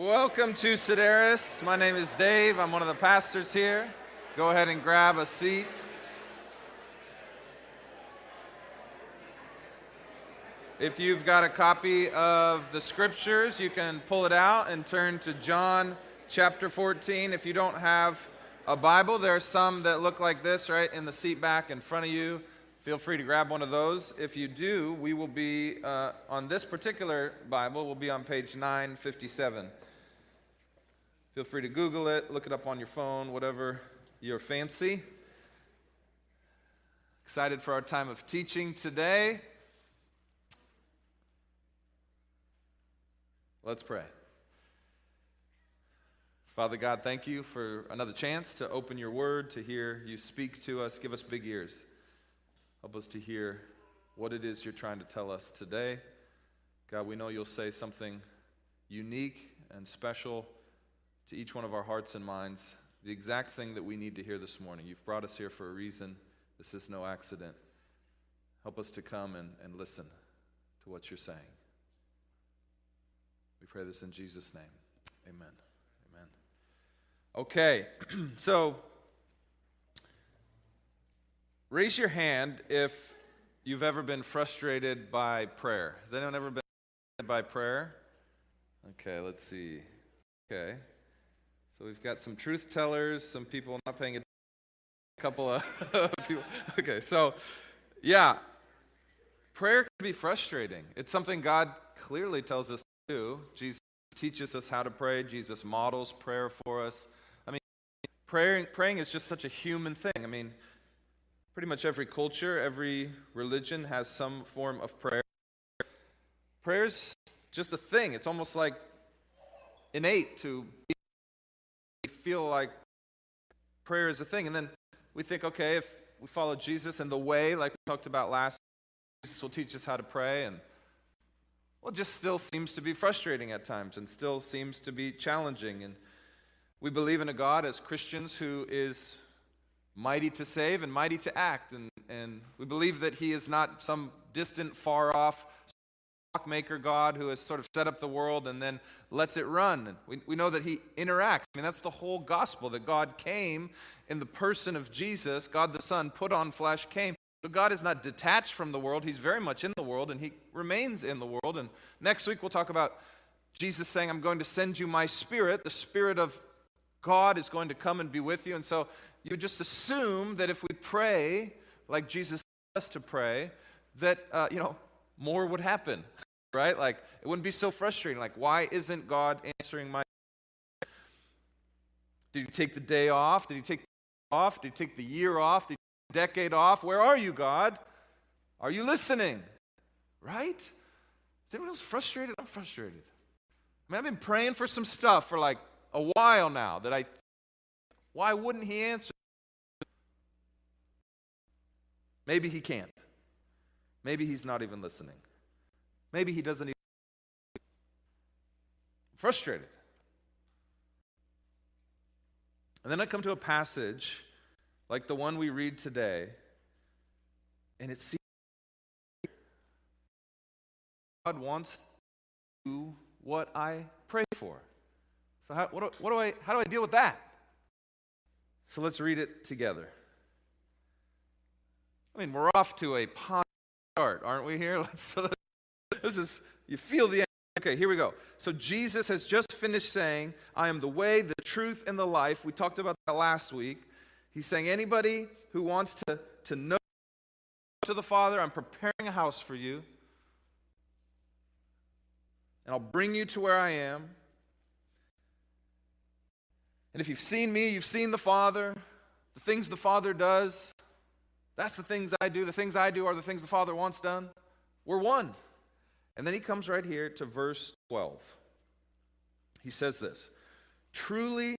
Welcome to Sedaris. My name is Dave. I'm one of the pastors here. Go ahead and grab a seat. If you've got a copy of the scriptures, you can pull it out and turn to John chapter 14. If you don't have a Bible, there are some that look like this right in the seat back in front of you. Feel free to grab one of those. If you do, we will be uh, on this particular Bible, we'll be on page 957. Feel free to Google it, look it up on your phone, whatever your fancy. Excited for our time of teaching today. Let's pray. Father God, thank you for another chance to open your word, to hear you speak to us. Give us big ears. Help us to hear what it is you're trying to tell us today. God, we know you'll say something unique and special to each one of our hearts and minds, the exact thing that we need to hear this morning. You've brought us here for a reason. This is no accident. Help us to come and, and listen to what you're saying. We pray this in Jesus' name. Amen. Amen. Okay, so Raise your hand if you've ever been frustrated by prayer. Has anyone ever been frustrated by prayer? Okay, let's see. Okay. So we've got some truth tellers, some people not paying attention, a couple of people. Okay, so yeah, prayer can be frustrating. It's something God clearly tells us to do. Jesus teaches us how to pray, Jesus models prayer for us. I mean, praying, praying is just such a human thing. I mean, Pretty much every culture, every religion has some form of prayer. Prayer's just a thing. It's almost like innate to feel like prayer is a thing. And then we think, okay, if we follow Jesus and the way, like we talked about last, Jesus will teach us how to pray. And well, it just still seems to be frustrating at times and still seems to be challenging. And we believe in a God as Christians who is mighty to save and mighty to act. And, and we believe that he is not some distant, far off maker God who has sort of set up the world and then lets it run. And we, we know that he interacts. I mean, that's the whole gospel that God came in the person of Jesus, God the Son, put on flesh, came. So God is not detached from the world. He's very much in the world and he remains in the world. And next week we'll talk about Jesus saying, I'm going to send you my spirit. The spirit of God is going to come and be with you. And so you just assume that if we pray like Jesus us to pray, that, uh, you know, more would happen, right? Like, it wouldn't be so frustrating. Like, why isn't God answering my Did he take the day off? Did he take off? Did he take the year off? Did he take the decade off? Where are you, God? Are you listening? Right? Is anyone else frustrated? I'm frustrated. I mean, I've been praying for some stuff for like a while now that I why wouldn't he answer? Maybe he can't. Maybe he's not even listening. Maybe he doesn't even. Frustrated. And then I come to a passage like the one we read today, and it seems God wants to do what I pray for. So how, what, what do I, how do I deal with that? So let's read it together. I mean, we're off to a pond start, aren't we here? Let's, this is, you feel the Okay, here we go. So Jesus has just finished saying, I am the way, the truth, and the life. We talked about that last week. He's saying, anybody who wants to, to know to the Father, I'm preparing a house for you. And I'll bring you to where I am. And if you've seen me, you've seen the Father. The things the Father does, that's the things I do. The things I do are the things the Father wants done. We're one. And then he comes right here to verse 12. He says this Truly,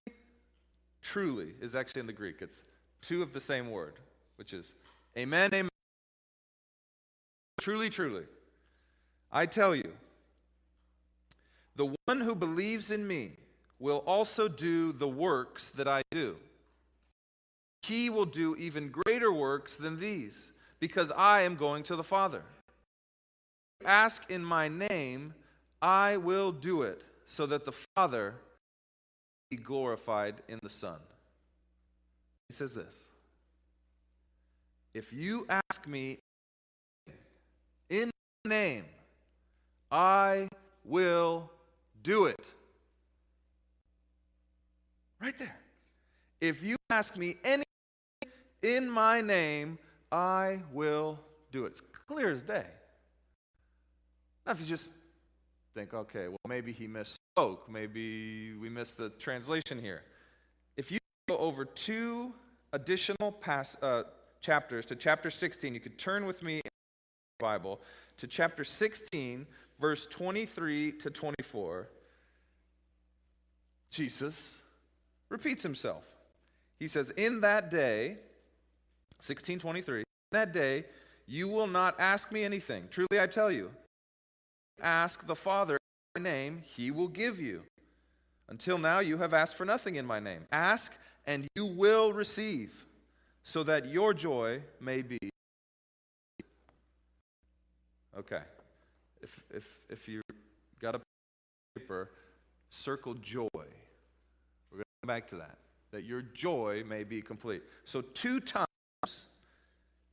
truly is actually in the Greek. It's two of the same word, which is Amen, Amen. Truly, truly. I tell you, the one who believes in me, will also do the works that I do. He will do even greater works than these, because I am going to the Father. Ask in my name, I will do it, so that the Father be glorified in the Son. He says this If you ask me in my name, I will do it. Right there. If you ask me anything in my name, I will do it. It's clear as day. Now, if you just think, okay, well, maybe he misspoke, maybe we missed the translation here. If you go over two additional pass, uh, chapters to chapter 16, you could turn with me in the Bible to chapter 16, verse 23 to 24. Jesus repeats himself. He says, In that day, 1623, that day, you will not ask me anything. Truly I tell you, ask the Father in my name, he will give you. Until now, you have asked for nothing in my name. Ask, and you will receive, so that your joy may be. Okay. If, if, if you got a paper, circle joy. We're going to come back to that. That your joy may be complete. So, two times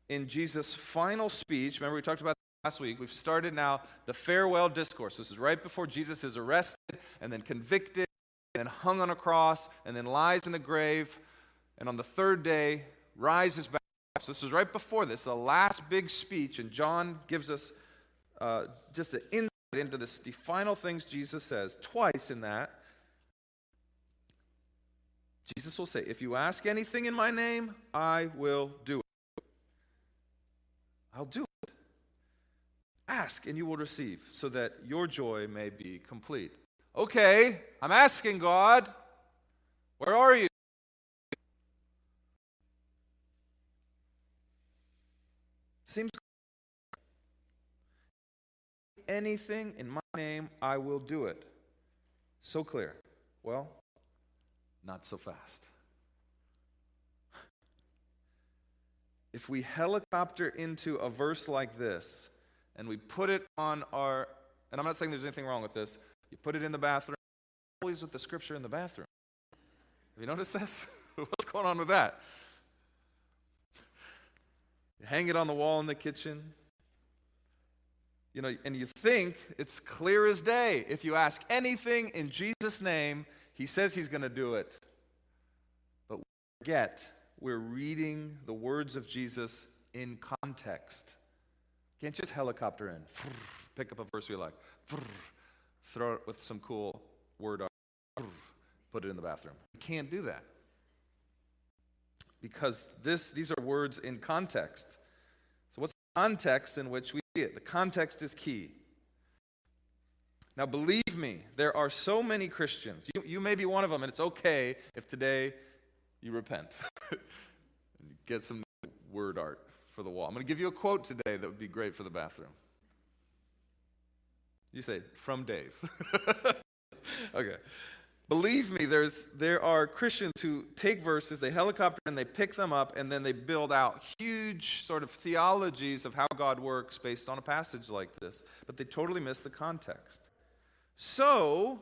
in Jesus' final speech, remember we talked about last week, we've started now the farewell discourse. This is right before Jesus is arrested and then convicted and then hung on a cross and then lies in the grave and on the third day rises back. So this is right before this, the last big speech, and John gives us uh, just an insight into this, the final things Jesus says twice in that. Jesus will say, If you ask anything in my name, I will do it. I'll do it. Ask and you will receive, so that your joy may be complete. Okay, I'm asking God, where are you? Seems anything in my name, I will do it. So clear. Well, not so fast. If we helicopter into a verse like this and we put it on our, and I'm not saying there's anything wrong with this, you put it in the bathroom, always with the scripture in the bathroom. Have you noticed this? What's going on with that? You hang it on the wall in the kitchen. You know, and you think it's clear as day. If you ask anything in Jesus' name, he says he's going to do it. Forget we're reading the words of Jesus in context. Can't just helicopter in, pick up a verse we like, throw it with some cool word art, put it in the bathroom. You can't do that. Because this, these are words in context. So, what's the context in which we see it? The context is key. Now, believe me, there are so many Christians. You, you may be one of them, and it's okay if today you repent. Get some word art for the wall. I'm going to give you a quote today that would be great for the bathroom. You say, from Dave. okay. Believe me, there's, there are Christians who take verses, they helicopter and they pick them up, and then they build out huge sort of theologies of how God works based on a passage like this. But they totally miss the context. So,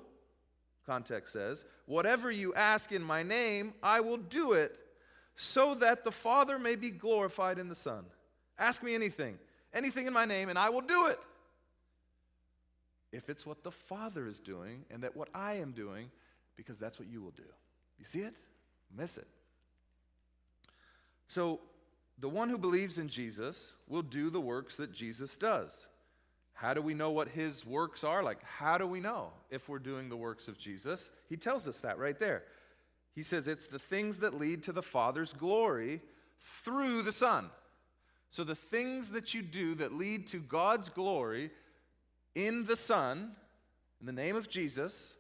context says, whatever you ask in my name, I will do it, so that the Father may be glorified in the Son. Ask me anything, anything in my name, and I will do it. If it's what the Father is doing and that what I am doing, because that's what you will do. You see it? Miss it. So, the one who believes in Jesus will do the works that Jesus does. How do we know what his works are? Like, how do we know if we're doing the works of Jesus? He tells us that right there. He says it's the things that lead to the Father's glory through the Son. So, the things that you do that lead to God's glory in the Son, in the name of Jesus,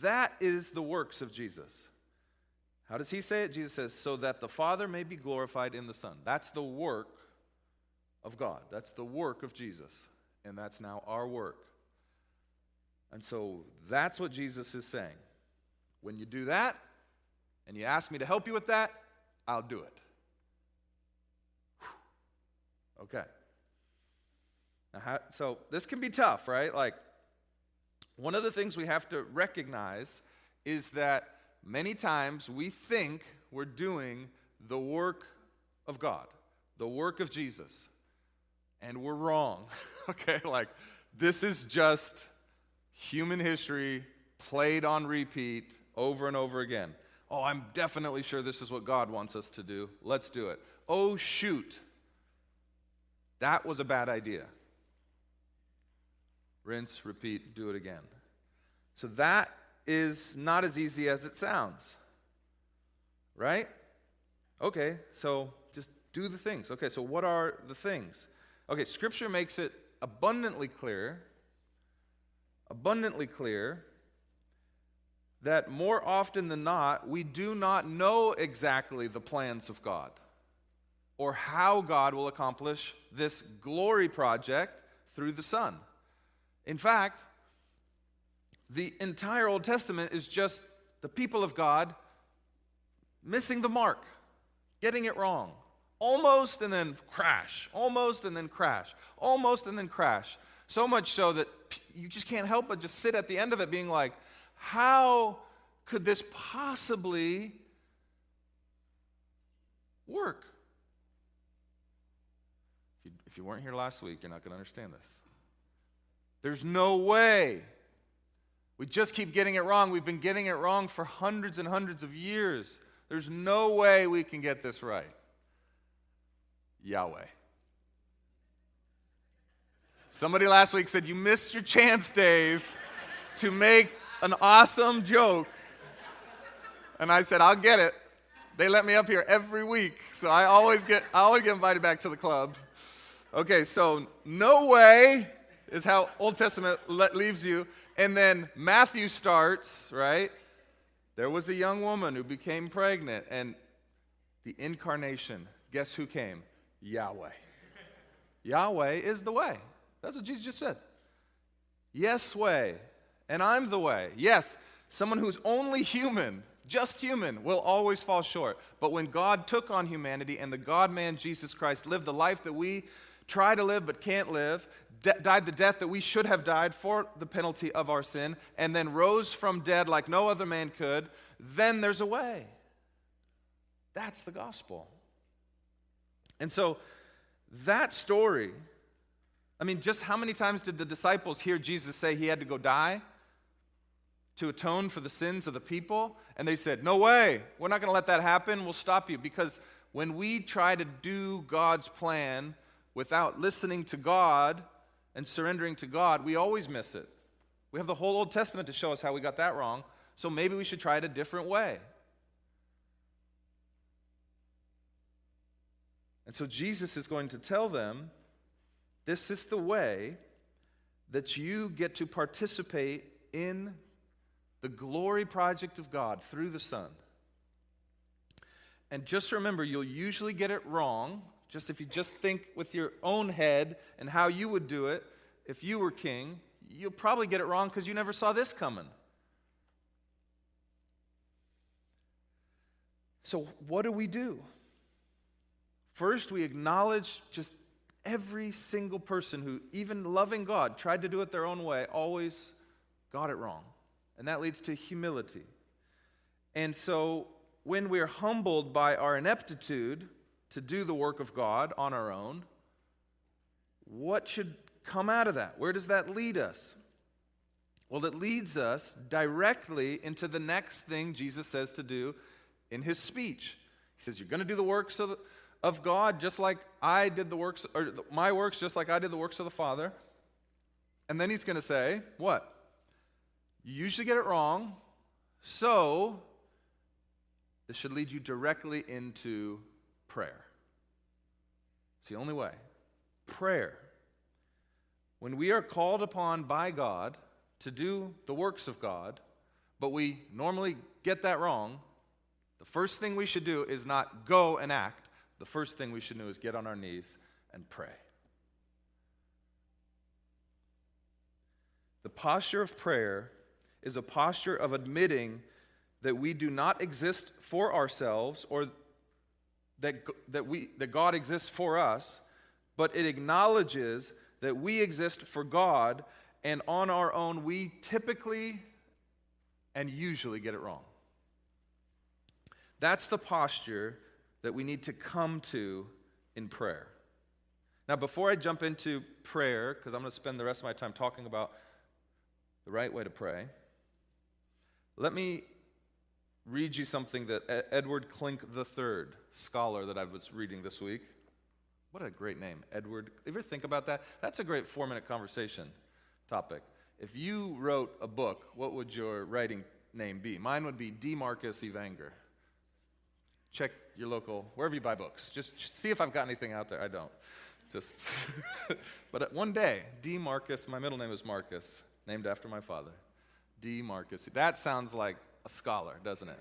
that is the works of Jesus. How does he say it? Jesus says, so that the Father may be glorified in the Son. That's the work of God. That's the work of Jesus and that's now our work. And so that's what Jesus is saying. When you do that, and you ask me to help you with that, I'll do it. Okay. Now, how, so this can be tough, right? Like, one of the things we have to recognize is that many times we think we're doing the work of God, the work of Jesus, and we're wrong. okay, like this is just human history played on repeat over and over again. Oh, I'm definitely sure this is what God wants us to do. Let's do it. Oh, shoot. That was a bad idea. Rinse, repeat, do it again. So that is not as easy as it sounds. Right? Okay, so just do the things. Okay, so what are the things? Okay, Scripture makes it abundantly clear, abundantly clear that more often than not, we do not know exactly the plans of God or how God will accomplish this glory project through the Son. In fact, the entire Old Testament is just the people of God missing the mark, getting it wrong. Almost and then crash, almost and then crash, almost and then crash. So much so that you just can't help but just sit at the end of it being like, how could this possibly work? If you, weren't here last week, you're not going to understand this. There's no way. We just keep getting it wrong. We've been getting it wrong for hundreds and hundreds of years. There's no way we can get this right. Yahweh. Somebody last week said, You missed your chance, Dave, to make an awesome joke. And I said, I'll get it. They let me up here every week, so I always get, I always get invited back to the club. Okay, so no way is how Old Testament leaves you. And then Matthew starts, right? There was a young woman who became pregnant, and the incarnation, guess who came? Yahweh. Yahweh is the way. That's what Jesus just said. Yes, way. And I'm the way. Yes, someone who's only human, just human, will always fall short. But when God took on humanity and the God man Jesus Christ lived the life that we try to live but can't live, de- died the death that we should have died for the penalty of our sin, and then rose from dead like no other man could, then there's a way. That's the gospel. And so that story I mean, just how many times did the disciples hear Jesus say he had to go die to atone for the sins of the people? And they said, No way, we're not going to let that happen. We'll stop you. Because when we try to do God's plan without listening to God and surrendering to God, we always miss it. We have the whole Old Testament to show us how we got that wrong. So maybe we should try it a different way. And so Jesus is going to tell them this is the way that you get to participate in the glory project of God through the Son. And just remember, you'll usually get it wrong. Just if you just think with your own head and how you would do it if you were king, you'll probably get it wrong because you never saw this coming. So, what do we do? First, we acknowledge just every single person who, even loving God, tried to do it their own way, always got it wrong. And that leads to humility. And so, when we're humbled by our ineptitude to do the work of God on our own, what should come out of that? Where does that lead us? Well, it leads us directly into the next thing Jesus says to do in his speech. He says, You're going to do the work so the of God just like I did the works, or my works just like I did the works of the Father. And then he's going to say, What? You usually get it wrong, so this should lead you directly into prayer. It's the only way. Prayer. When we are called upon by God to do the works of God, but we normally get that wrong, the first thing we should do is not go and act the first thing we should do is get on our knees and pray. The posture of prayer is a posture of admitting that we do not exist for ourselves or that, that, we, that God exists for us, but it acknowledges that we exist for God and on our own, we typically and usually get it wrong. That's the posture that we need to come to in prayer. Now, before I jump into prayer, because I'm going to spend the rest of my time talking about the right way to pray, let me read you something that Edward Klink III, scholar that I was reading this week. What a great name, Edward. Ever think about that? That's a great four minute conversation topic. If you wrote a book, what would your writing name be? Mine would be D. Marcus Evanger. Check your local, wherever you buy books. Just see if I've got anything out there. I don't. Just, but uh, one day, D. Marcus, my middle name is Marcus, named after my father. D. Marcus. That sounds like a scholar, doesn't it?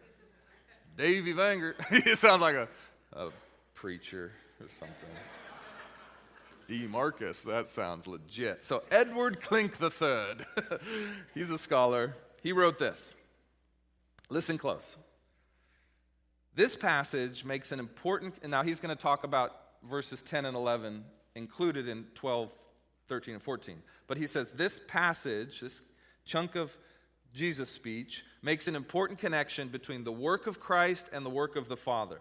Davy Vanger. it sounds like a, a preacher or something. D. Marcus, that sounds legit. So, Edward Klink III, he's a scholar. He wrote this. Listen close. This passage makes an important, and now he's going to talk about verses 10 and 11 included in 12, 13, and 14. But he says this passage, this chunk of Jesus' speech, makes an important connection between the work of Christ and the work of the Father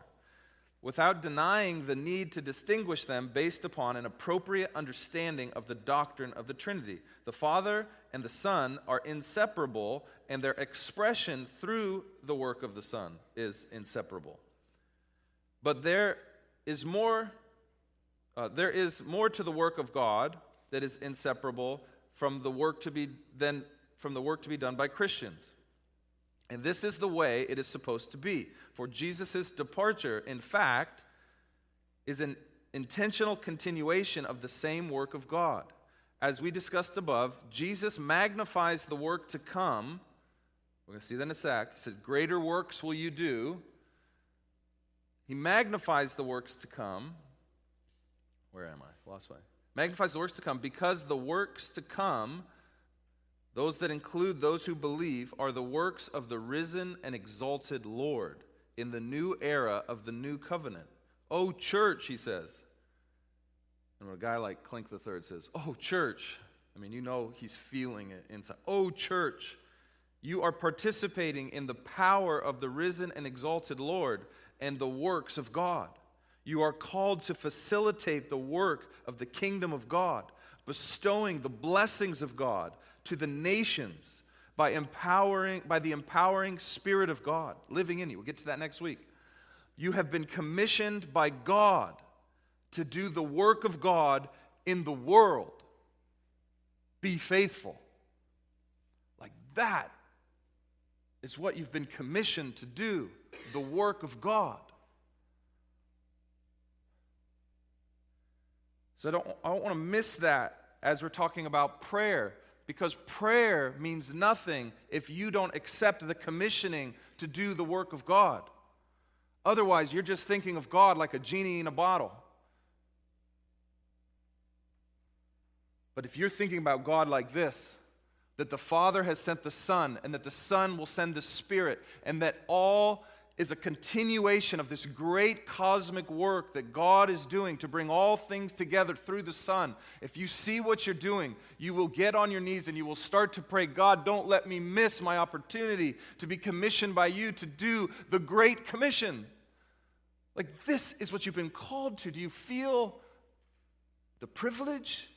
without denying the need to distinguish them based upon an appropriate understanding of the doctrine of the Trinity. The Father and the Son are inseparable, and their expression through the work of the Son is inseparable. But there is more, uh, there is more to the work of God that is inseparable from the work to be than from the work to be done by Christians. And this is the way it is supposed to be. For Jesus' departure, in fact, is an intentional continuation of the same work of God. As we discussed above, Jesus magnifies the work to come. We're going to see that in a sec. He says, Greater works will you do. He magnifies the works to come. Where am I? Lost way. Magnifies the works to come because the works to come those that include those who believe are the works of the risen and exalted Lord in the new era of the new covenant. Oh, church, he says. And when a guy like Klink III says, Oh, church, I mean, you know he's feeling it inside. Oh, church, you are participating in the power of the risen and exalted Lord and the works of God. You are called to facilitate the work of the kingdom of God, bestowing the blessings of God to the nations by empowering by the empowering spirit of God living in you. We'll get to that next week. You have been commissioned by God to do the work of God in the world. Be faithful. Like that is what you've been commissioned to do, the work of God. So I don't, I don't want to miss that as we're talking about prayer because prayer means nothing if you don't accept the commissioning to do the work of God. Otherwise, you're just thinking of God like a genie in a bottle. But if you're thinking about God like this, that the Father has sent the Son, and that the Son will send the Spirit, and that all is a continuation of this great cosmic work that God is doing to bring all things together through the Son. If you see what you're doing, you will get on your knees and you will start to pray, God, don't let me miss my opportunity to be commissioned by you to do the Great Commission. Like, this is what you've been called to. Do you feel the privilege?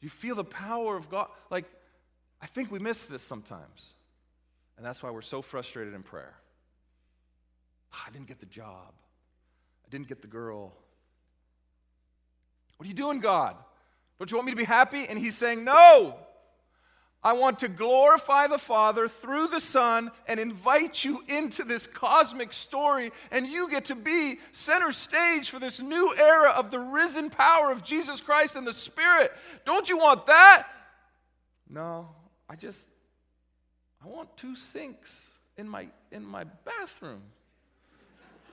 Do you feel the power of God? Like, I think we miss this sometimes. And that's why we're so frustrated in prayer. I didn't get the job. I didn't get the girl. What are you doing, God? Don't you want me to be happy? And he's saying, No. I want to glorify the Father through the Son and invite you into this cosmic story, and you get to be center stage for this new era of the risen power of Jesus Christ and the Spirit. Don't you want that? No, I just I want two sinks in my in my bathroom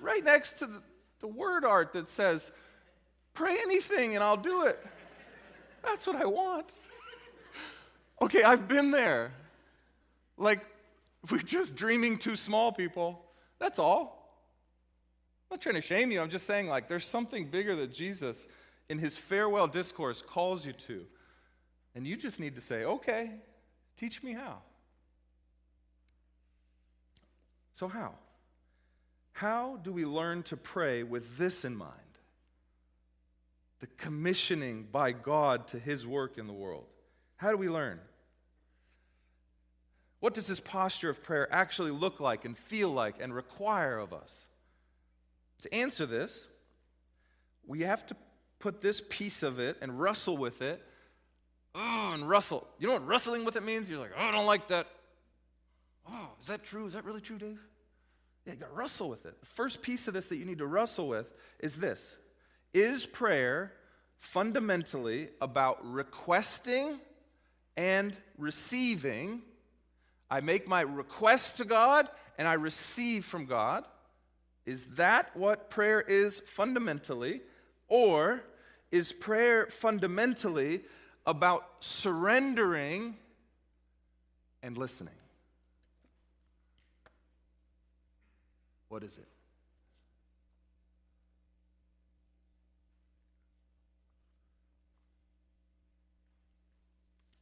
right next to the, the word art that says, Pray anything and I'll do it. That's what I want. okay, I've been there. Like, we're just dreaming too small, people. That's all. I'm not trying to shame you. I'm just saying, like, there's something bigger that Jesus, in his farewell discourse, calls you to. And you just need to say, okay, teach me how. So, how? How do we learn to pray with this in mind? The commissioning by God to his work in the world. How do we learn? What does this posture of prayer actually look like and feel like and require of us? To answer this, we have to put this piece of it and wrestle with it. Oh, and wrestle. You know what wrestling with it means? You're like, oh, I don't like that. Oh, is that true? Is that really true, Dave? You got to wrestle with it. The first piece of this that you need to wrestle with is this Is prayer fundamentally about requesting and receiving? I make my request to God and I receive from God. Is that what prayer is fundamentally? Or is prayer fundamentally about surrendering and listening? What is it?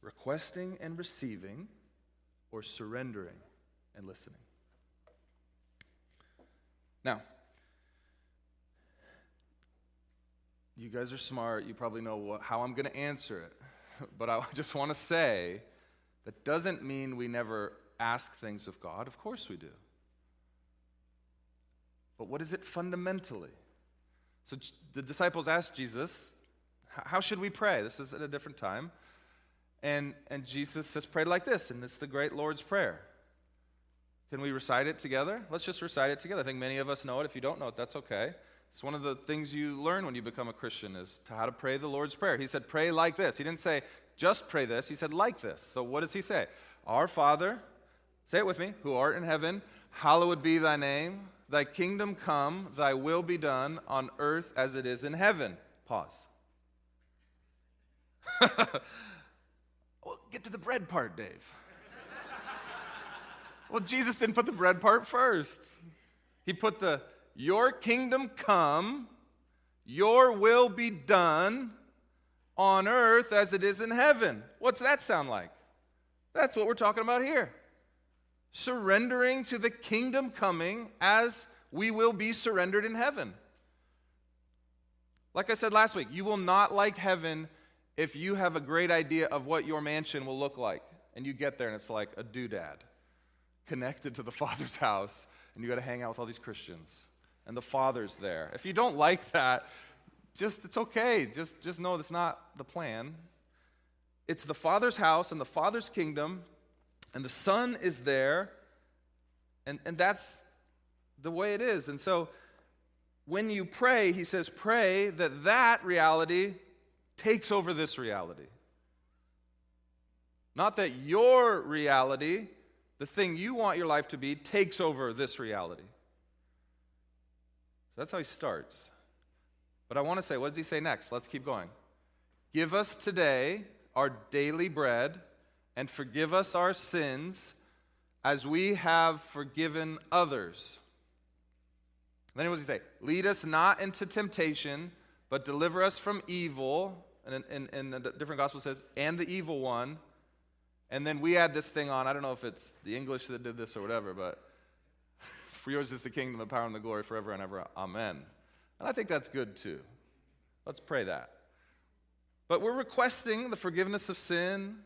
Requesting and receiving, or surrendering and listening. Now, you guys are smart. You probably know what, how I'm going to answer it. But I just want to say that doesn't mean we never ask things of God. Of course we do. But what is it fundamentally? So the disciples asked Jesus, How should we pray? This is at a different time. And, and Jesus says, Pray like this, and it's the great Lord's Prayer. Can we recite it together? Let's just recite it together. I think many of us know it. If you don't know it, that's okay. It's one of the things you learn when you become a Christian is to how to pray the Lord's Prayer. He said, Pray like this. He didn't say, just pray this. He said, like this. So what does he say? Our Father, say it with me, who art in heaven, hallowed be thy name. Thy kingdom come, thy will be done on earth as it is in heaven. Pause. well, get to the bread part, Dave. well, Jesus didn't put the bread part first. He put the your kingdom come, your will be done on earth as it is in heaven. What's that sound like? That's what we're talking about here surrendering to the kingdom coming as we will be surrendered in heaven. Like I said last week, you will not like heaven if you have a great idea of what your mansion will look like and you get there and it's like a doodad connected to the Father's house and you got to hang out with all these Christians and the Father's there. If you don't like that, just it's okay. Just just know that's not the plan. It's the Father's house and the Father's kingdom and the Son is there, and, and that's the way it is. And so when you pray, he says, pray that that reality takes over this reality. Not that your reality, the thing you want your life to be, takes over this reality. So that's how he starts. But I want to say, what does he say next? Let's keep going. Give us today our daily bread and forgive us our sins as we have forgiven others. then what does he say? Lead us not into temptation, but deliver us from evil. And in, in the different gospel says, and the evil one. And then we add this thing on. I don't know if it's the English that did this or whatever, but for yours is the kingdom, the power, and the glory forever and ever. Amen. And I think that's good too. Let's pray that. But we're requesting the forgiveness of sin,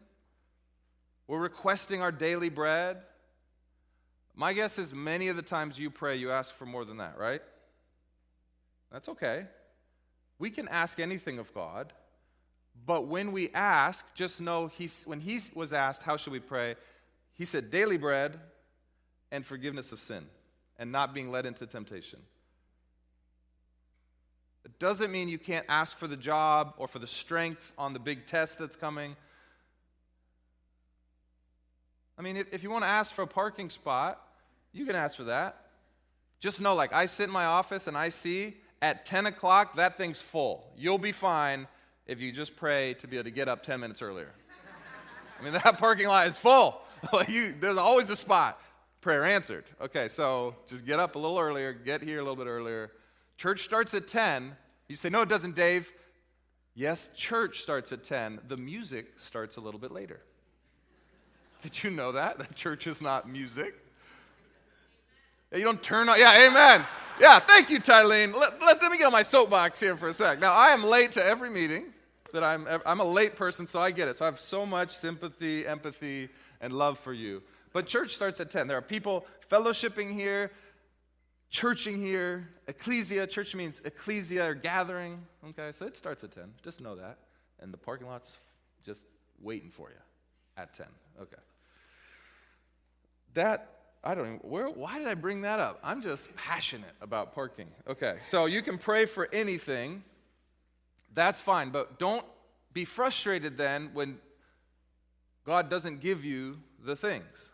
we're requesting our daily bread. My guess is many of the times you pray, you ask for more than that, right? That's okay. We can ask anything of God, but when we ask, just know he's, when he was asked, How should we pray? He said, Daily bread and forgiveness of sin and not being led into temptation. It doesn't mean you can't ask for the job or for the strength on the big test that's coming. I mean, if, if you want to ask for a parking spot, you can ask for that. Just know, like, I sit in my office and I see at 10 o'clock that thing's full. You'll be fine if you just pray to be able to get up 10 minutes earlier. I mean, that parking lot is full. you, there's always a spot. Prayer answered. Okay, so just get up a little earlier, get here a little bit earlier. Church starts at 10. You say, no, it doesn't, Dave. Yes, church starts at 10. The music starts a little bit later. Did you know that? That church is not music. You don't turn on. Yeah, amen. Yeah, thank you, Tylene. Let, let, let me get on my soapbox here for a sec. Now, I am late to every meeting that I'm, I'm a late person, so I get it. So I have so much sympathy, empathy, and love for you. But church starts at 10. There are people fellowshipping here, churching here. Ecclesia, church means ecclesia or gathering. Okay, so it starts at 10. Just know that. And the parking lot's just waiting for you at 10. Okay. That I don't even, where, why did I bring that up? I'm just passionate about parking. Okay, so you can pray for anything. That's fine, but don't be frustrated then when God doesn't give you the things.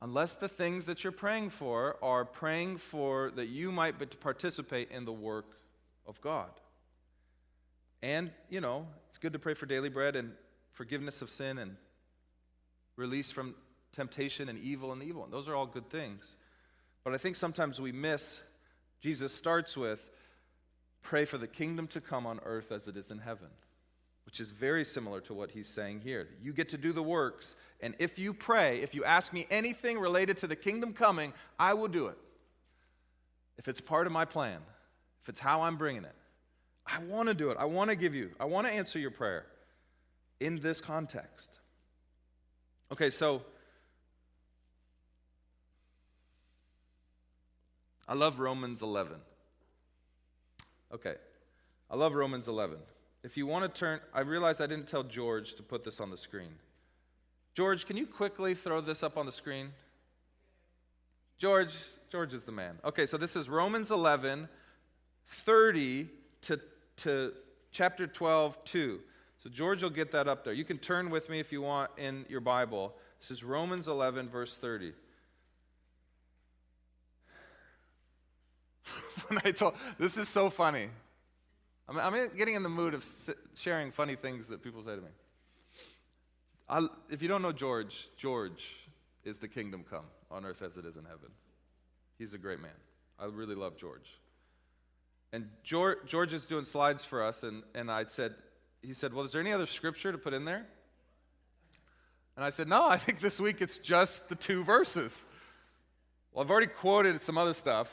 Unless the things that you're praying for are praying for that you might participate in the work of God. And, you know, it's good to pray for daily bread and forgiveness of sin and release from temptation and evil and evil. And those are all good things. But I think sometimes we miss, Jesus starts with, pray for the kingdom to come on earth as it is in heaven, which is very similar to what he's saying here. You get to do the works, and if you pray, if you ask me anything related to the kingdom coming, I will do it. If it's part of my plan, if it's how I'm bringing it, I want to do it. I want to give you, I want to answer your prayer in this context. Okay, so I love Romans 11. Okay, I love Romans 11. If you want to turn, I realize I didn't tell George to put this on the screen. George, can you quickly throw this up on the screen? George, George is the man. Okay, so this is Romans 11, 30 to, to chapter 12, 2. So George will get that up there. You can turn with me if you want in your Bible. This is Romans 11, verse 30. when I told, this is so funny. I'm, I'm getting in the mood of sharing funny things that people say to me. I, if you don't know George, George is the kingdom come on earth as it is in heaven. He's a great man. I really love George. And George, George is doing slides for us, and, and I said, he said, Well, is there any other scripture to put in there? And I said, No, I think this week it's just the two verses. Well, I've already quoted some other stuff,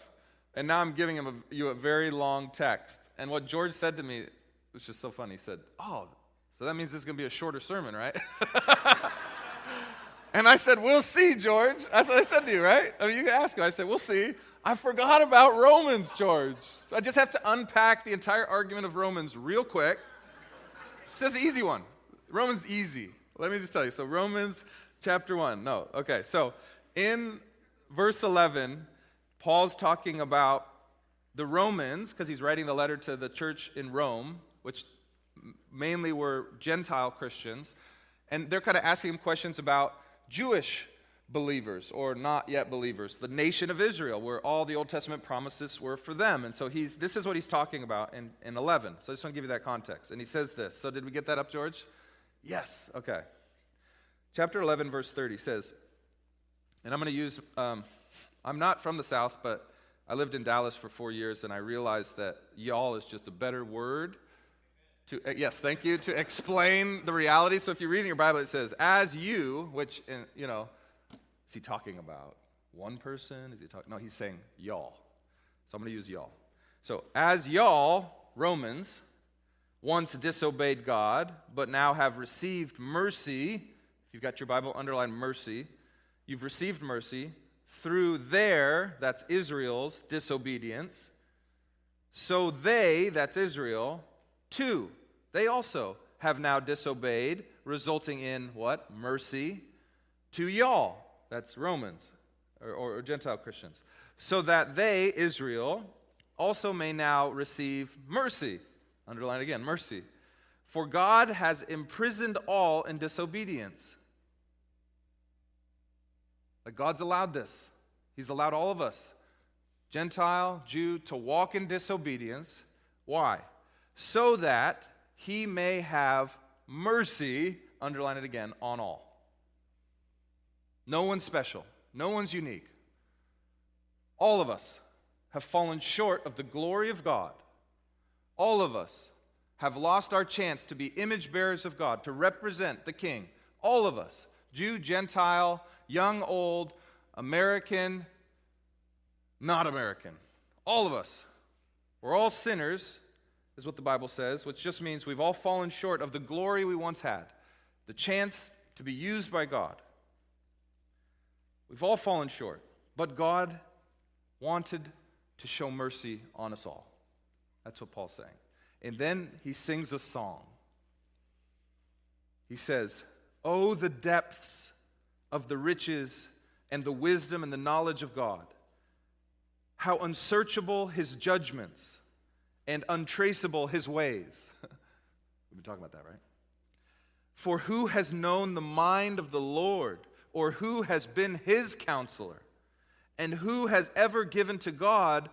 and now I'm giving him a, you a very long text. And what George said to me was just so funny. He said, Oh, so that means this is going to be a shorter sermon, right? and I said, We'll see, George. That's what I said to you, right? I mean, you can ask him. I said, We'll see. I forgot about Romans, George. So I just have to unpack the entire argument of Romans real quick. It's just an easy one. Romans easy. Let me just tell you. So Romans chapter 1. No. Okay. So in verse 11, Paul's talking about the Romans, because he's writing the letter to the church in Rome, which mainly were Gentile Christians, and they're kind of asking him questions about Jewish believers or not yet believers, the nation of Israel, where all the Old Testament promises were for them. And so he's, this is what he's talking about in, in 11. So I just want to give you that context. And he says this. So did we get that up, George? Yes. Okay. Chapter 11, verse 30 says, and I'm going to use um, I'm not from the South, but I lived in Dallas for four years, and I realized that y'all is just a better word to, uh, yes, thank you, to explain the reality. So if you're reading your Bible, it says, as you, which, in, you know, is he talking about one person? Is he talking? No, he's saying y'all. So I'm going to use y'all. So as y'all, Romans, once disobeyed God, but now have received mercy, if you've got your Bible, underline mercy, you've received mercy through their, that's Israel's, disobedience, so they, that's Israel, too, they also have now disobeyed, resulting in what? Mercy to y'all. That's Romans or, or, or Gentile Christians. So that they, Israel, also may now receive mercy. Underline again, mercy. For God has imprisoned all in disobedience. Like God's allowed this. He's allowed all of us, Gentile, Jew, to walk in disobedience. Why? So that he may have mercy, underline it again, on all. No one's special, no one's unique. All of us have fallen short of the glory of God. All of us have lost our chance to be image bearers of God, to represent the King. All of us Jew, Gentile, young, old, American, not American. All of us. We're all sinners, is what the Bible says, which just means we've all fallen short of the glory we once had, the chance to be used by God. We've all fallen short, but God wanted to show mercy on us all. That's what Paul's saying. And then he sings a song. He says, Oh, the depths of the riches and the wisdom and the knowledge of God. How unsearchable his judgments and untraceable his ways. We've been talking about that, right? For who has known the mind of the Lord, or who has been his counselor? And who has ever given to God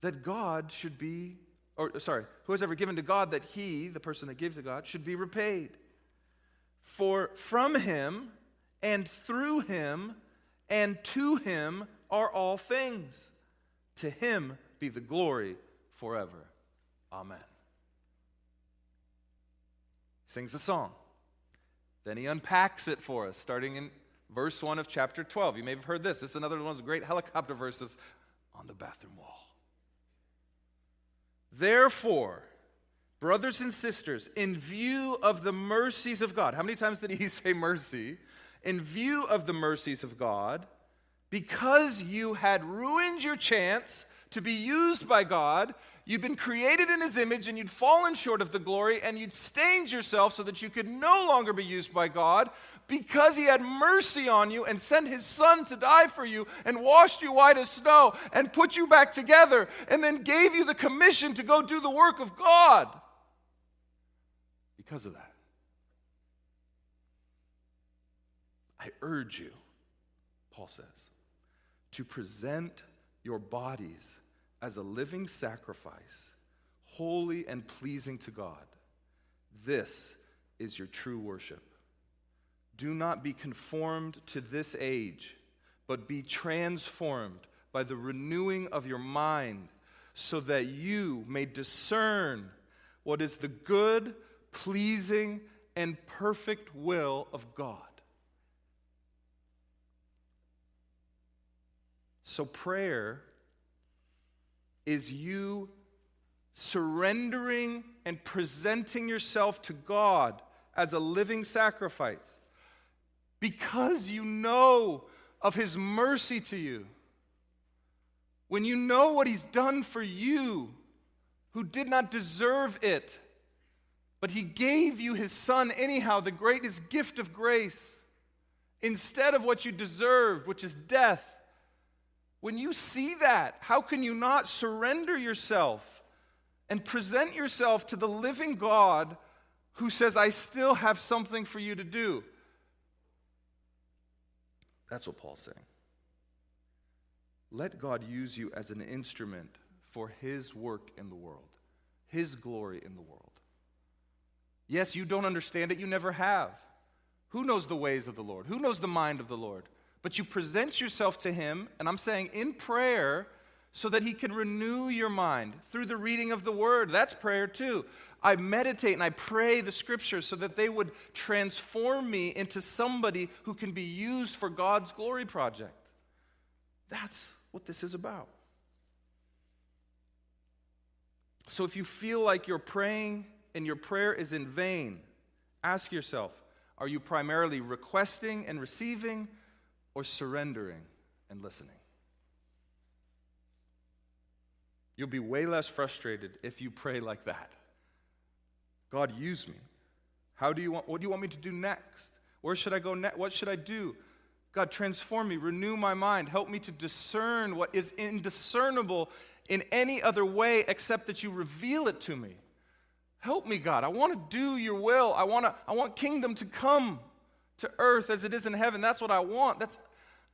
that God should be, or sorry, who has ever given to God that he, the person that gives to God, should be repaid? For from him and through him and to him are all things. To him be the glory forever. Amen. Sings a song. Then he unpacks it for us, starting in verse 1 of chapter 12. You may have heard this. This is another one of those great helicopter verses on the bathroom wall. Therefore, brothers and sisters, in view of the mercies of God, how many times did he say mercy? In view of the mercies of God, because you had ruined your chance to be used by God, You'd been created in his image and you'd fallen short of the glory and you'd stained yourself so that you could no longer be used by God because he had mercy on you and sent his son to die for you and washed you white as snow and put you back together and then gave you the commission to go do the work of God. Because of that, I urge you, Paul says, to present your bodies as a living sacrifice, holy and pleasing to God. This is your true worship. Do not be conformed to this age, but be transformed by the renewing of your mind, so that you may discern what is the good, pleasing, and perfect will of God. So, prayer is you surrendering and presenting yourself to God as a living sacrifice because you know of His mercy to you. When you know what He's done for you, who did not deserve it, but He gave you His Son anyhow, the greatest gift of grace, instead of what you deserved, which is death. When you see that, how can you not surrender yourself and present yourself to the living God who says, I still have something for you to do? That's what Paul's saying. Let God use you as an instrument for his work in the world, his glory in the world. Yes, you don't understand it, you never have. Who knows the ways of the Lord? Who knows the mind of the Lord? but you present yourself to Him, and I'm saying in prayer, so that He can renew your mind through the reading of the Word. That's prayer too. I meditate and I pray the Scriptures so that they would transform me into somebody who can be used for God's glory project. That's what this is about. So if you feel like you're praying and your prayer is in vain, ask yourself are you primarily requesting and receiving? or surrendering and listening. You'll be way less frustrated if you pray like that. God, use me. How do you want, what do you want me to do next? Where should I go next? What should I do? God, transform me, renew my mind, help me to discern what is indiscernible in any other way except that you reveal it to me. Help me, God. I want to do your will. I want, to, I want kingdom to come to earth as it is in heaven. That's what I want. That's,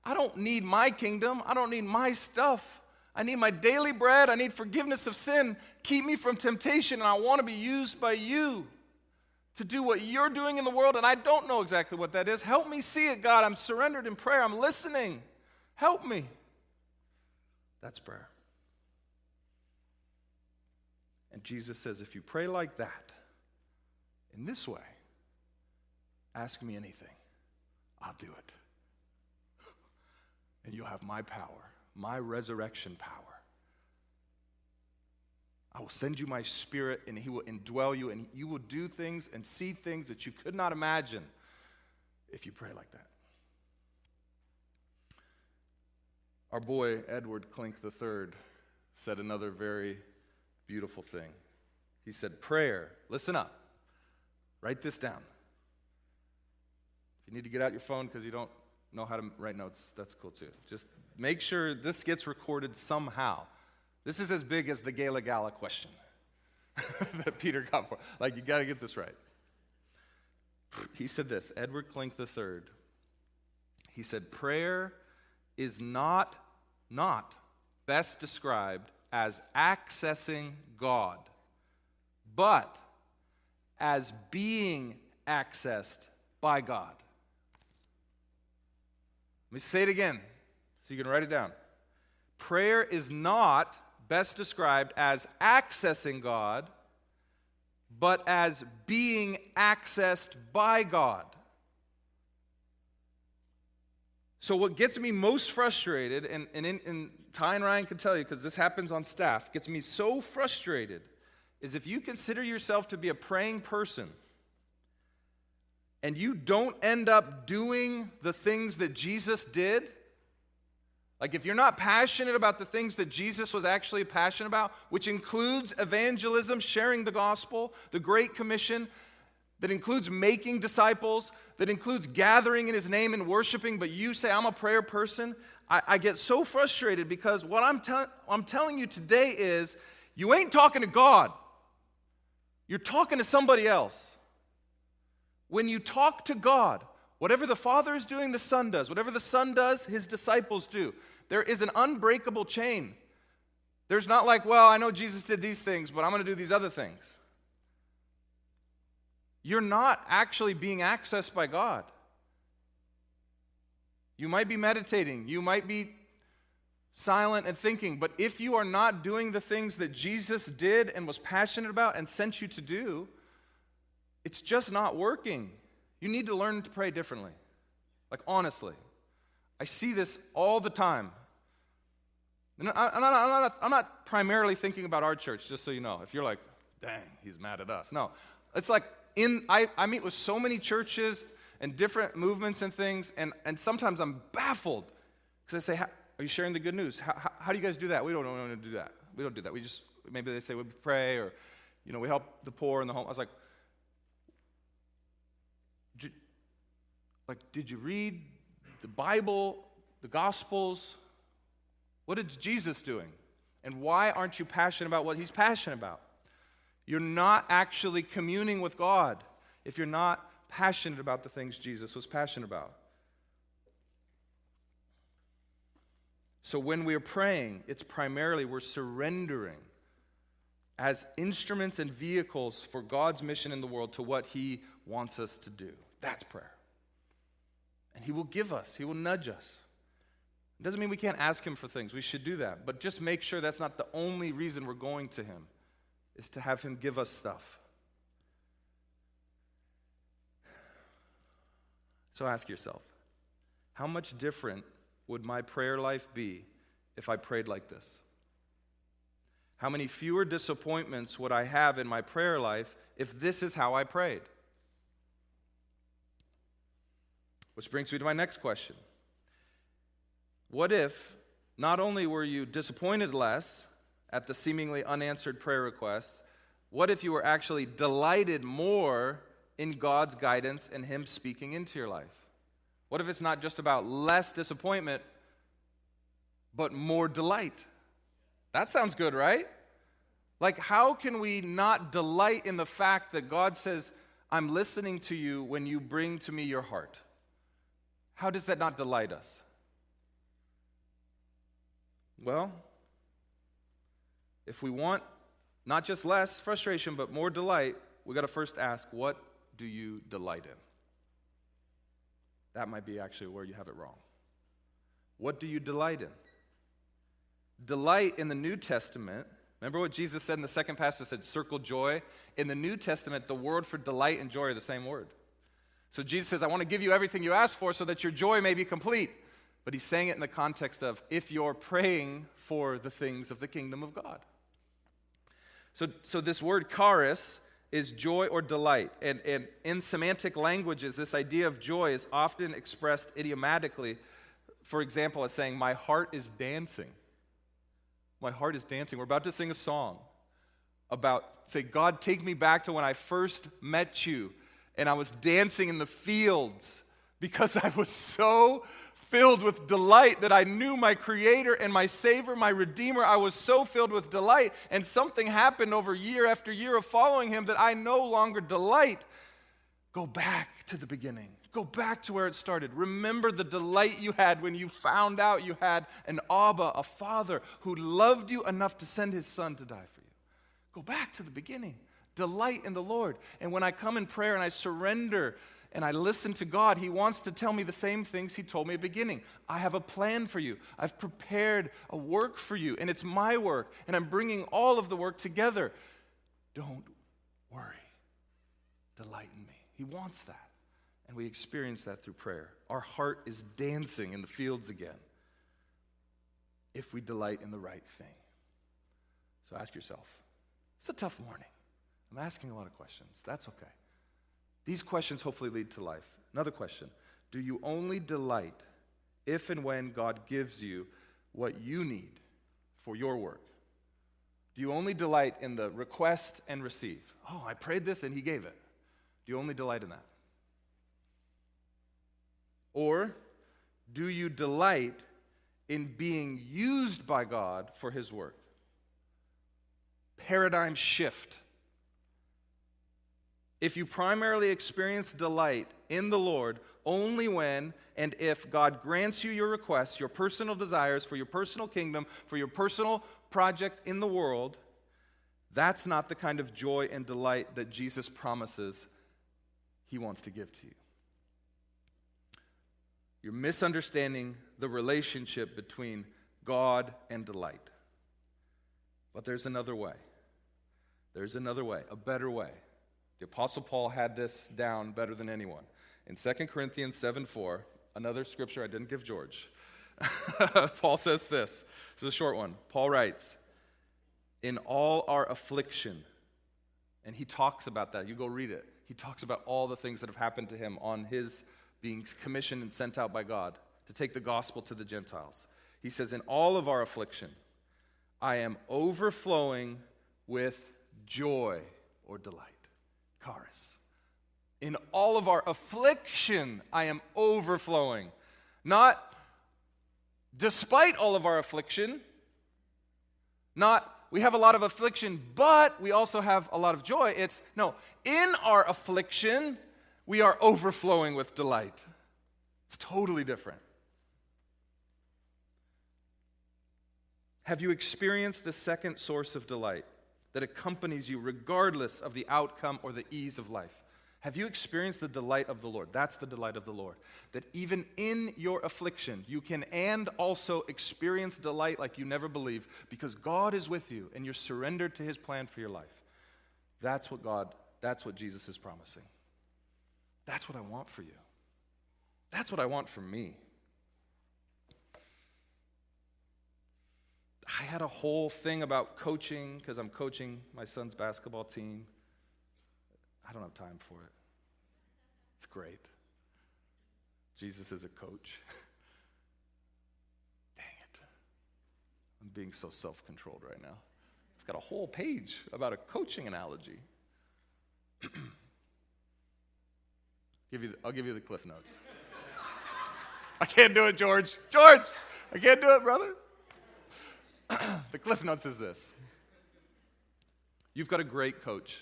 I don't need my kingdom. I don't need my stuff. I need my daily bread. I need forgiveness of sin. Keep me from temptation, and I want to be used by you to do what you're doing in the world, and I don't know exactly what that is. Help me see it, God. I'm surrendered in prayer. I'm listening. Help me. That's prayer. And Jesus says, if you pray like that, in this way, ask me anything, I'll do it. And you'll have my power, my resurrection power. I will send you my spirit, and he will indwell you, and you will do things and see things that you could not imagine if you pray like that. Our boy, Edward Klink III, said another very beautiful thing. He said, Prayer, listen up, write this down. If you need to get out your phone because you don't know how to write notes, that's cool too. Just make sure this gets recorded somehow. This is as big as the Gala Gala question that Peter got for. Like, you got to get this right. He said this Edward Klink III. He said, Prayer is not not best described as accessing God, but as being accessed by God. Let me say it again so you can write it down. Prayer is not best described as accessing God, but as being accessed by God. So, what gets me most frustrated, and, and, and Ty and Ryan can tell you because this happens on staff, gets me so frustrated is if you consider yourself to be a praying person and you don't end up doing the things that Jesus did, like if you're not passionate about the things that Jesus was actually passionate about, which includes evangelism, sharing the gospel, the Great Commission, that includes making disciples, that includes gathering in his name and worshiping, but you say, I'm a prayer person, I, I get so frustrated because what I'm, te- I'm telling you today is you ain't talking to God, you're talking to somebody else. When you talk to God, whatever the Father is doing, the Son does. Whatever the Son does, his disciples do. There is an unbreakable chain. There's not like, well, I know Jesus did these things, but I'm going to do these other things you're not actually being accessed by God. You might be meditating, you might be silent and thinking, but if you are not doing the things that Jesus did and was passionate about and sent you to do, it's just not working. You need to learn to pray differently. Like, honestly, I see this all the time. And I, am not, not, I'm not primarily thinking about our church, just so you know. If you're like, dang, he's mad at us. No, it's like in, I, I meet with so many churches and different movements and things, and, and sometimes I'm baffled because I say, Are you sharing the good news? How, how, how, do you guys do that? We don't know do that. We don't do that. We just, maybe they say we pray or, you know, we help the poor in the home. I was like, like, did you read the Bible, the Gospels? What is Jesus doing? And why aren't you passionate about what he's passionate about? You're not actually communing with God if you're not passionate about the things Jesus was passionate about. So when we are praying, it's primarily we're surrendering as instruments and vehicles for God's mission in the world to what He wants us to do. That's prayer. And He will give us, He will nudge us. It doesn't mean we can't ask Him for things. We should do that. But just make sure that's not the only reason we're going to Him is to have Him give us stuff. So ask yourself how much different would my prayer life be if I prayed like this? How many fewer disappointments would I have in my prayer life if this is how I prayed? Which brings me to my next question. What if not only were you disappointed less, at the seemingly unanswered prayer requests, what if you were actually delighted more in God's guidance and Him speaking into your life? What if it's not just about less disappointment, but more delight? That sounds good, right? Like, how can we not delight in the fact that God says, I'm listening to you when you bring to me your heart? How does that not delight us? Well, if we want not just less frustration, but more delight, we got to first ask, what do you delight in? That might be actually where you have it wrong. What do you delight in? Delight in the New Testament, Remember what Jesus said in the second passage said, circle joy? In the New Testament, the word for delight and joy are the same word. So Jesus says, I want to give you everything you ask for so that your joy may be complete. But he's saying it in the context of if you're praying for the things of the kingdom of God. So, so this word charis is joy or delight. And, and in Semitic languages, this idea of joy is often expressed idiomatically. For example, as saying, My heart is dancing. My heart is dancing. We're about to sing a song about, say, God, take me back to when I first met you and I was dancing in the fields because I was so filled with delight that I knew my Creator and my Savior, my Redeemer. I was so filled with delight, and something happened over year after year of following Him that I no longer delight. Go back to the beginning. Go back to where it started. Remember the delight you had when you found out you had an Abba, a Father who loved you enough to send His Son to die for you. Go back to the beginning. Delight in the Lord. And when I come in prayer and I surrender and I listen to God, He wants to tell me the same things He told me at the beginning. I have a plan for you. I've prepared a work for you, and it's my work, and I'm bringing all of the work together. Don't worry. Delight in me. He wants that. And we experience that through prayer. Our heart is dancing in the fields again if we delight in the right thing. So ask yourself. It's a tough morning. I'm asking a lot of questions. That's okay. These questions hopefully lead to life. Another question Do you only delight if and when God gives you what you need for your work? Do you only delight in the request and receive? Oh, I prayed this and He gave it. Do you only delight in that? Or do you delight in being used by God for His work? Paradigm shift if you primarily experience delight in the Lord only when and if God grants you your requests, your personal desires for your personal kingdom, for your personal project in the world, that's not the kind of joy and delight that Jesus promises he wants to give to you. You're misunderstanding the relationship between God and delight. But there's another way. There's another way, a better way. The Apostle Paul had this down better than anyone. In 2 Corinthians 7 4, another scripture I didn't give George, Paul says this. This is a short one. Paul writes, In all our affliction, and he talks about that. You go read it. He talks about all the things that have happened to him on his being commissioned and sent out by God to take the gospel to the Gentiles. He says, In all of our affliction, I am overflowing with joy or delight. In all of our affliction, I am overflowing. Not despite all of our affliction, not we have a lot of affliction, but we also have a lot of joy. It's no, in our affliction, we are overflowing with delight. It's totally different. Have you experienced the second source of delight? That accompanies you regardless of the outcome or the ease of life. Have you experienced the delight of the Lord? That's the delight of the Lord. That even in your affliction, you can and also experience delight like you never believed because God is with you and you're surrendered to his plan for your life. That's what God, that's what Jesus is promising. That's what I want for you. That's what I want for me. I had a whole thing about coaching because I'm coaching my son's basketball team. I don't have time for it. It's great. Jesus is a coach. Dang it. I'm being so self controlled right now. I've got a whole page about a coaching analogy. give you the, I'll give you the cliff notes. I can't do it, George. George, I can't do it, brother. the Cliff Notes is this You've got a great coach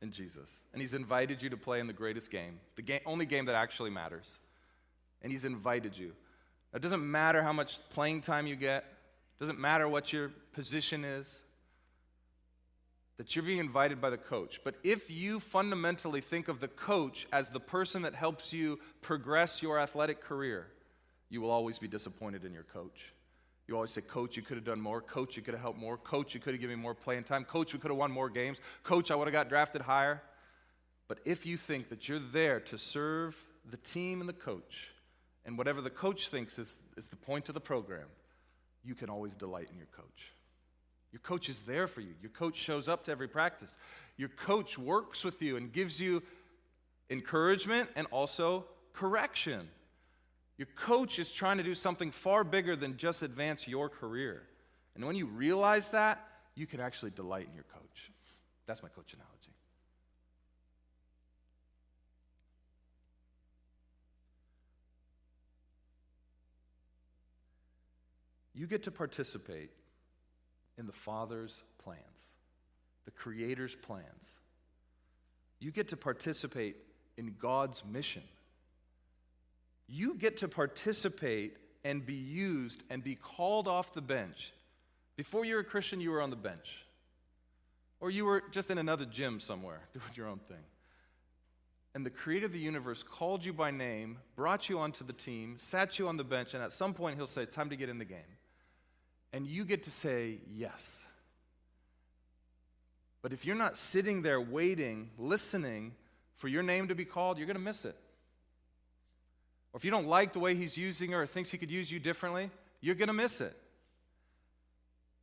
in Jesus, and he's invited you to play in the greatest game, the game, only game that actually matters. And he's invited you. It doesn't matter how much playing time you get, it doesn't matter what your position is, that you're being invited by the coach. But if you fundamentally think of the coach as the person that helps you progress your athletic career, you will always be disappointed in your coach You always say, Coach, you could have done more. Coach, you could have helped more. Coach, you could have given me more playing time. Coach, we could have won more games. Coach, I would have got drafted higher. But if you think that you're there to serve the team and the coach, and whatever the coach thinks is, is the point of the program, you can always delight in your coach. Your coach is there for you. Your coach shows up to every practice. Your coach works with you and gives you encouragement and also correction. Your coach is trying to do something far bigger than just advance your career. And when you realize that, you can actually delight in your coach. That's my coach analogy. You get to participate in the Father's plans, the Creator's plans. You get to participate in God's mission. You get to participate and be used and be called off the bench. Before you were a Christian, you were on the bench. Or you were just in another gym somewhere doing your own thing. And the creator of the universe called you by name, brought you onto the team, sat you on the bench, and at some point he'll say, Time to get in the game. And you get to say yes. But if you're not sitting there waiting, listening for your name to be called, you're going to miss it. Or if you don't like the way he's using her or thinks he could use you differently, you're going to miss it.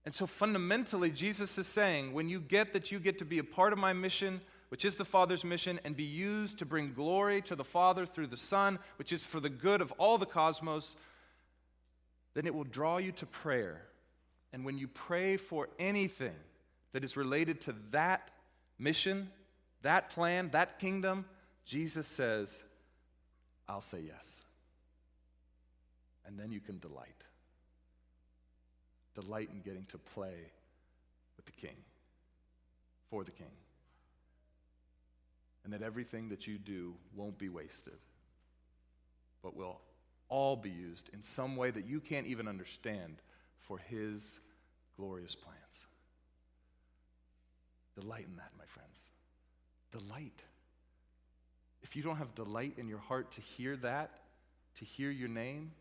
And so fundamentally, Jesus is saying when you get that you get to be a part of my mission, which is the Father's mission, and be used to bring glory to the Father through the Son, which is for the good of all the cosmos, then it will draw you to prayer. And when you pray for anything that is related to that mission, that plan, that kingdom, Jesus says, I'll say yes. And then you can delight. Delight in getting to play with the king, for the king. And that everything that you do won't be wasted, but will all be used in some way that you can't even understand for his glorious plans. Delight in that, my friends. Delight. If you don't have delight in your heart to hear that, to hear your name,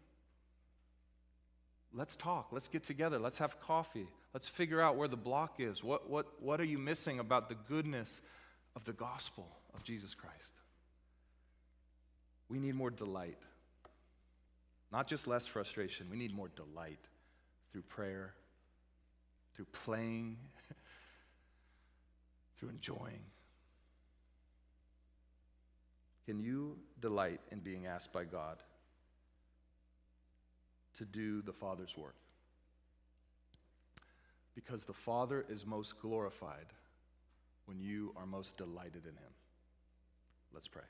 let's talk. Let's get together. Let's have coffee. Let's figure out where the block is. What, what, what are you missing about the goodness of the gospel of Jesus Christ? We need more delight. Not just less frustration, we need more delight through prayer, through playing, through enjoying. Can you delight in being asked by God to do the Father's work? Because the Father is most glorified when you are most delighted in Him. Let's pray.